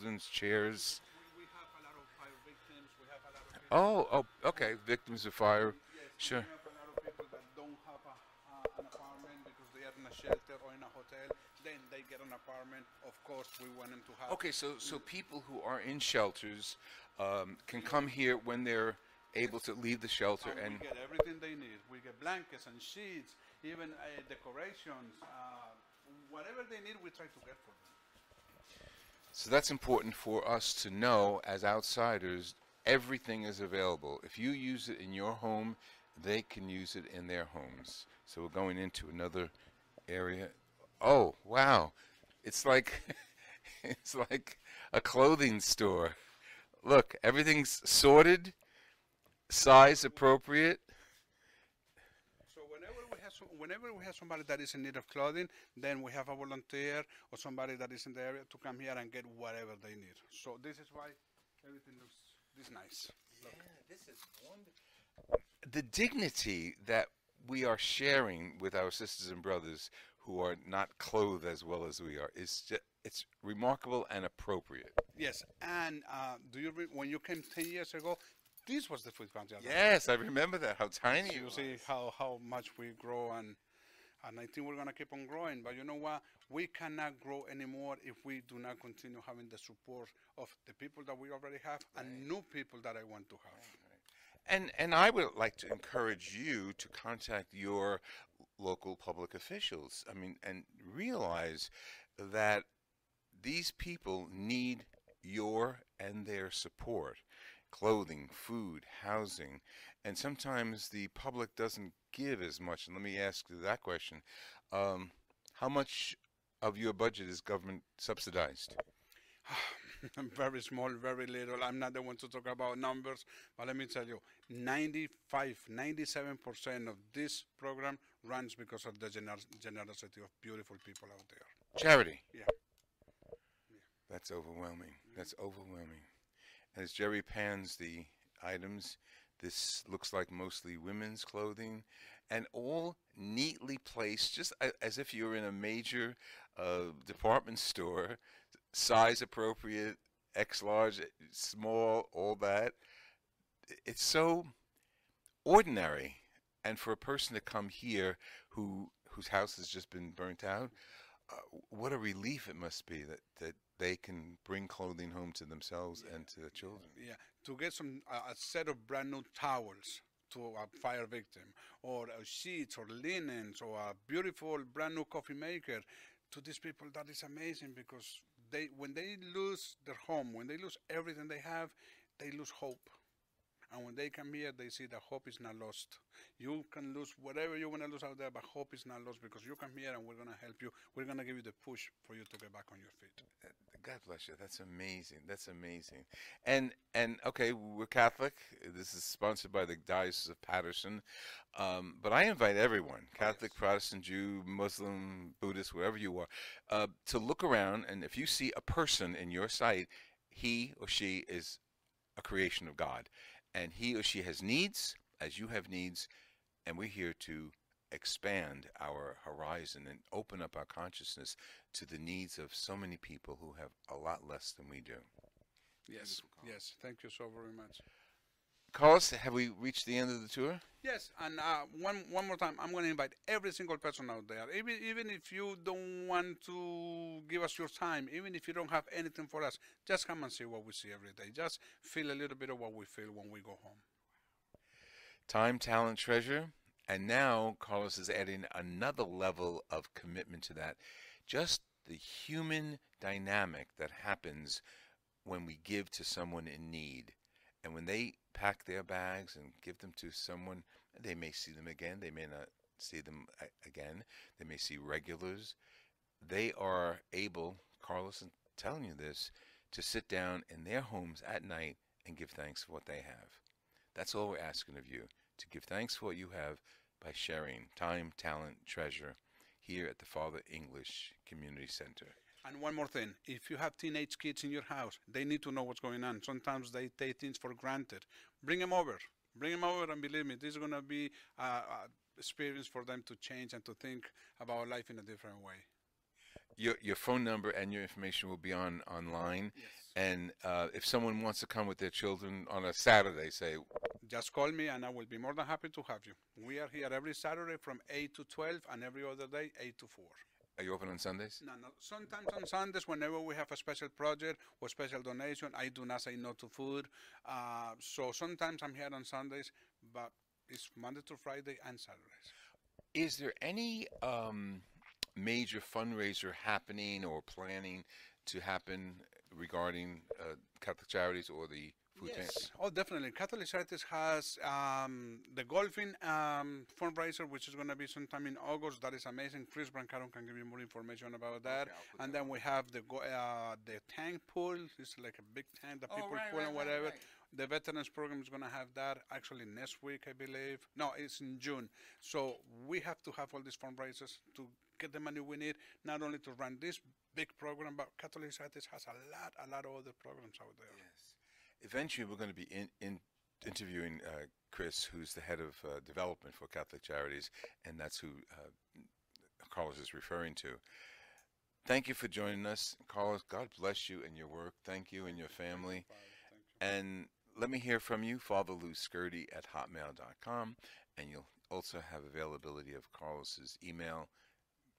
children's chairs. Oh, oh, okay. Victims of fire. Yes, Sure. Shelter or in a hotel. Then they get an apartment. Of course, we want them to have. Okay, so so people who are in shelters um, can come here when they're able to leave the shelter And and we get everything they need. We get blankets and sheets, even uh, decorations, uh, whatever they need. We try to get for them. So that's important for us to know as outsiders. Everything is available. If you use it in your home, they can use it in their homes. So we're going into another area. Oh, wow. It's like it's like a clothing store. Look, everything's sorted, size appropriate. So whenever we have some, whenever we have somebody that is in need of clothing, then we have a volunteer or somebody that is in the area to come here and get whatever they need. So this is why everything looks this nice. Look. this is wonderful. The dignity that we are sharing with our sisters and brothers who are not clothed as well as we are is just, it's remarkable and appropriate. Yes, and uh, do you re- when you came ten years ago, this was the food pantry. Yes, I remember that. How tiny. You was. see how, how much we grow and and I think we're gonna keep on growing. But you know what? We cannot grow anymore if we do not continue having the support of the people that we already have and new people that I want to have. And and I would like to encourage you to contact your local public officials. I mean, and realize that these people need your and their support clothing, food, housing. And sometimes the public doesn't give as much. And let me ask you that question. Um, how much of your budget is government subsidized? very small, very little. I'm not the one to talk about numbers, but let me tell you 95, 97% of this program runs because of the gener- generosity of beautiful people out there. Charity. Yeah. That's overwhelming. That's overwhelming. As Jerry pans the items, this looks like mostly women's clothing and all neatly placed, just as if you're in a major uh, department store, size appropriate, X large, small, all that. It's so ordinary. And for a person to come here who whose house has just been burnt out, uh, what a relief it must be that, that they can bring clothing home to themselves and to the children. Yeah, to get some uh, a set of brand new towels to a fire victim, or uh, sheets, or linens, or a beautiful brand new coffee maker. To these people, that is amazing because they, when they lose their home, when they lose everything they have, they lose hope. And when they come here, they see that hope is not lost. You can lose whatever you want to lose out there, but hope is not lost because you come here and we're going to help you. We're going to give you the push for you to get back on your feet. God bless you. That's amazing. That's amazing. And and okay, we're Catholic. This is sponsored by the Diocese of Paterson. Um, but I invite everyone, Catholic, Protestant, Jew, Muslim, Buddhist, wherever you are, uh, to look around. And if you see a person in your sight, he or she is a creation of God, and he or she has needs as you have needs, and we're here to expand our horizon and open up our consciousness to the needs of so many people who have a lot less than we do. Yes, yes. Thank you so very much. Carlos, have we reached the end of the tour? Yes, and uh, one one more time, I'm going to invite every single person out there, even even if you don't want to give us your time, even if you don't have anything for us, just come and see what we see every day. Just feel a little bit of what we feel when we go home. Time, talent, treasure. And now Carlos is adding another level of commitment to that. Just the human dynamic that happens when we give to someone in need. And when they pack their bags and give them to someone, they may see them again, they may not see them again, they may see regulars. They are able, Carlos is telling you this, to sit down in their homes at night and give thanks for what they have. That's all we're asking of you to give thanks for what you have by sharing time, talent, treasure here at the Father English Community Center. And one more thing, if you have teenage kids in your house, they need to know what's going on. Sometimes they take things for granted. Bring them over. Bring them over, and believe me, this is going to be an experience for them to change and to think about life in a different way. Your your phone number and your information will be on online. Yes. And uh, if someone wants to come with their children on a Saturday, say, Just call me and I will be more than happy to have you. We are here every Saturday from 8 to 12 and every other day 8 to 4. are you open on Sundays? No, no. Sometimes on Sundays, whenever we have a special project or special donation, I do not say no to food. Uh, so sometimes I'm here on Sundays, but it's Monday to Friday and Saturdays. Is there any um, major fundraiser happening or planning to happen regarding uh, Catholic Charities or the Yes. Oh, definitely. Catholic Charities has um, the golfing um, fundraiser, which is going to be sometime in August. That is amazing. Chris Brancaron can give you more information about that. Okay, and then we have the go- uh, the tank pool. It's like a big tank that Oh, people right, pool right, and whatever. right. The veterans program is going to have that actually next week, I believe. No, it's in June. So we have to have all these fundraisers to get the money we need, not only to run this big program, but Catholic Charities has a lot, a lot of other programs out there. Yes. Eventually, we're going to be in, in interviewing uh, Chris, who's the head of uh, development for Catholic Charities, and that's who uh, Carlos is referring to. Thank you for joining us, Carlos. God bless you and your work. Thank you and your family. You. And let me hear from you, Father Lou Skirty at hotmail.com. And you'll also have availability of Carlos's email.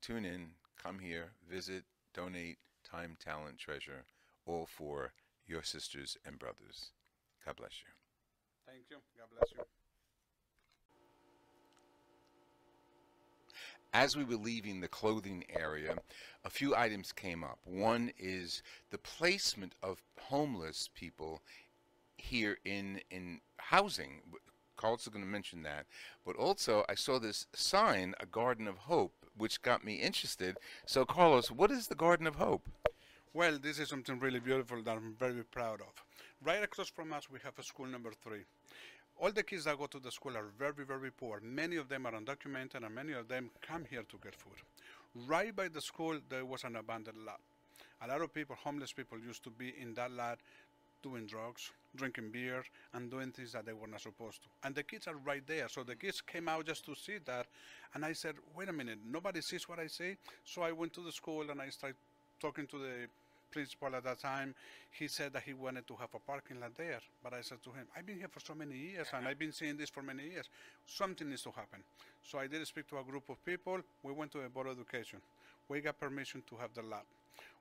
Tune in, come here, visit, donate, time, talent, treasure, all for your sisters and brothers. God bless you. Thank you. God bless you. As we were leaving the clothing area, a few items came up. One is the placement of homeless people here in in housing. Carl's going to mention that, but also I saw this sign, a Garden of Hope, which got me interested. So, Carlos, what is the Garden of Hope? Well, this is something really beautiful that I'm very proud of. Right across from us, we have a school number three. All the kids that go to the school are very, very poor. Many of them are undocumented, and many of them come here to get food. Right by the school, there was an abandoned lot. A lot of people, homeless people, used to be in that lot doing drugs, drinking beer, and doing things that they were not supposed to. And the kids are right there. So the kids came out just to see that. And I said, wait a minute, nobody sees what I say. So I went to the school and I started talking to the principal at that time. He said that he wanted to have a parking lot there. But I said to him, I've been here for so many years and I've been seeing this for many years. Something needs to happen. So I did speak to a group of people. We went to the Board of Education. We got permission to have the lab.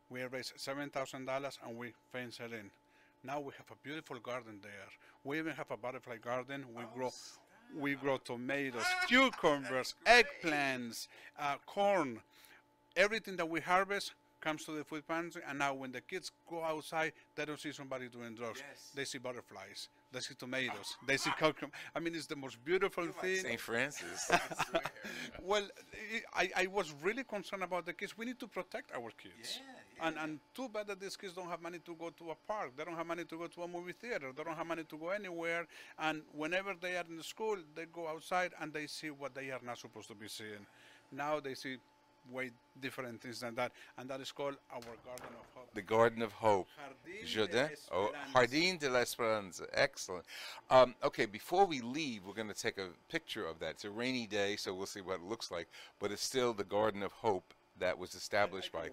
We raised $7,000 and we fenced it in. Now we have a beautiful garden there. We even have a butterfly garden. We grow, we grow tomatoes, cucumbers, eggplants, uh, corn. Everything that we harvest comes to the food pantry. And now when the kids go outside, they don't see somebody doing drugs. Yes. They see butterflies. They see tomatoes. They see cucumbers. I mean, it's the most beautiful thing. St. Francis. Well, I, I was really concerned about the kids. We need to protect our kids. And, and too bad that these kids don't have money to go to a park. They don't have money to go to a movie theater. They don't have money to go anywhere. And whenever they are in the school, they go outside and they see what they are not supposed to be seeing. Now they see way different things than that. And that is called our Garden of Hope. the Garden of Hope. Jardin? Oh, Jardin de la Esperanza. Excellent. Um, okay, before we leave, we're going to take a picture of that. It's a rainy day, so we'll see what it looks like. But it's still the Garden of Hope that was established by.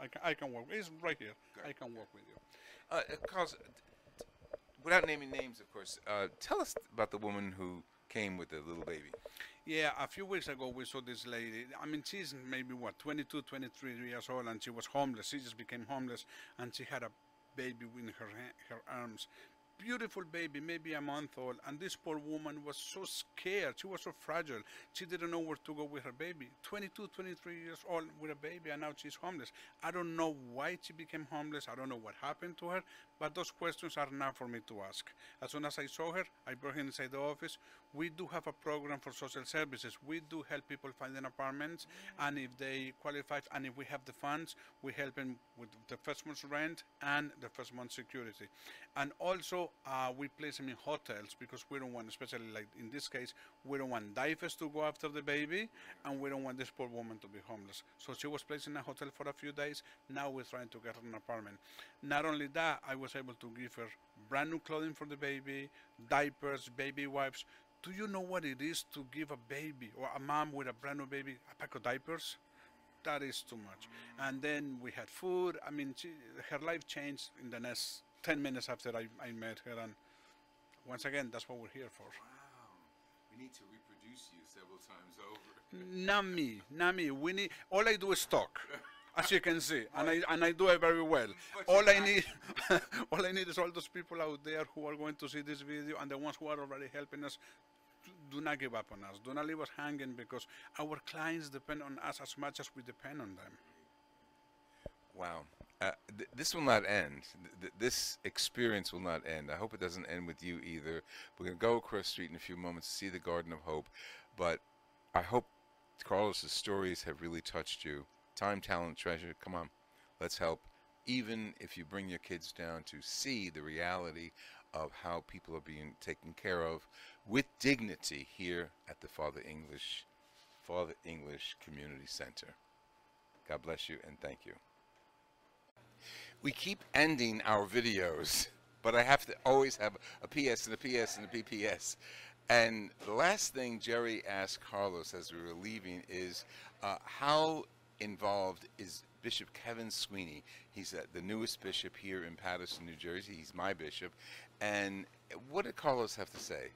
I can, I can work. It's right here. I can work with you. Uh, uh, without naming names, of course, uh, tell us about the woman who came with the little baby. Yeah, a few weeks ago we saw this lady. I mean, she's maybe what 22, 23 years old, and she was homeless. She just became homeless, and she had a baby in her her arms. Beautiful baby, maybe a month old, and this poor woman was so scared. She was so fragile. She didn't know where to go with her baby. 22, 23 years old with a baby, and now she's homeless. I don't know why she became homeless. I don't know what happened to her, but those questions are not for me to ask. As soon as I saw her, I brought her inside the office. We do have a program for social services. We do help people find an apartments, and if they qualify, and if we have the funds, we help them with the first month's rent and the first month's security. And also, uh, we place them in hotels because we don't want, especially like in this case, we don't want DYFS to go after the baby, and we don't want this poor woman to be homeless. So she was placed in a hotel for a few days. Now we're trying to get her an apartment. Not only that, I was able to give her brand new clothing for the baby, diapers, baby wipes. Do you know what it is to give a baby or a mom with a brand new baby a pack of diapers? that is too much. And then we had food. I mean, she, her life changed in the next 10 minutes after I, I met her. And once again, that's what we're here for. Wow. We need to reproduce you several times over. Not me, not me. We need. All I do is talk, as you can see, and I and I do it very well. All I need, all I need is all those people out there who are going to see this video and the ones who are already helping us. Do not give up on us. Do not leave us hanging because our clients depend on us as much as we depend on them. Wow. Uh, th- this will not end. Th- th- this experience will not end. I hope it doesn't end with you either. We're going to go across street in a few moments to see the Garden of Hope. But I hope Carlos's stories have really touched you. Time, talent, treasure. Come on. Let's help. Even if you bring your kids down to see the reality of how people are being taken care of with dignity here at the Father English Father English Community Center. God bless you and thank you. We keep ending our videos, but I have to always have a PS and a PS and a PPS. And the last thing Jerry asked Carlos as we were leaving is uh, how involved is Bishop Kevin Sweeney? He's uh, the newest bishop here in Paterson, New Jersey. He's my bishop. And what did Carlos have to say?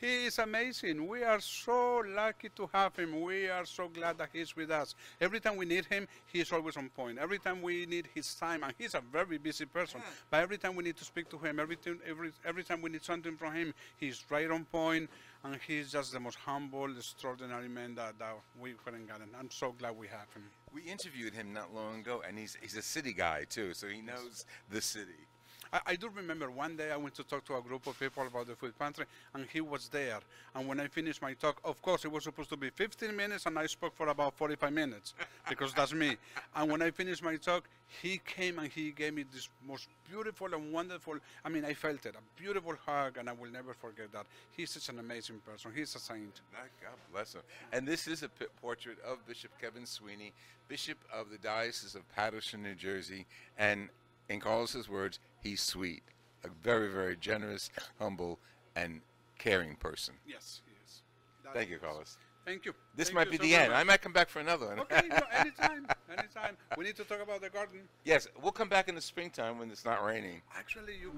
He is amazing. We are so lucky to have him. We are so glad that he's with us. Every time we need him, he is always on point. Every time we need his time, and he's a very busy person, but every time we need to speak to him, every time, every, every time we need something from him, he's right on point, and he's just the most humble, extraordinary man that, that we couldn't get. And I'm so glad we have him. We interviewed him not long ago, and he's, he's a city guy too, so he knows the city. I, I do remember one day I went to talk to a group of people about the food pantry, and he was there. And when I finished my talk, of course, it was supposed to be 15 minutes, and I spoke for about 45 minutes because that's me. And when I finished my talk, he came and he gave me this most beautiful and wonderful. I mean, I felt it a beautiful hug, and I will never forget that. He's such an amazing person. He's a saint. God bless him. And this is a portrait of Bishop Kevin Sweeney, Bishop of the Diocese of Paterson, New Jersey. And in Carlos's words, he's sweet, a very, very generous, humble, and caring person. Yes, he is. That Thank he you. Carlos. Thank you. This Thank might you be so the end. I might come back for another one. Okay, no, anytime, anytime. We need to talk about the garden. yes, we'll come back in the springtime when it's not raining. Actually, you.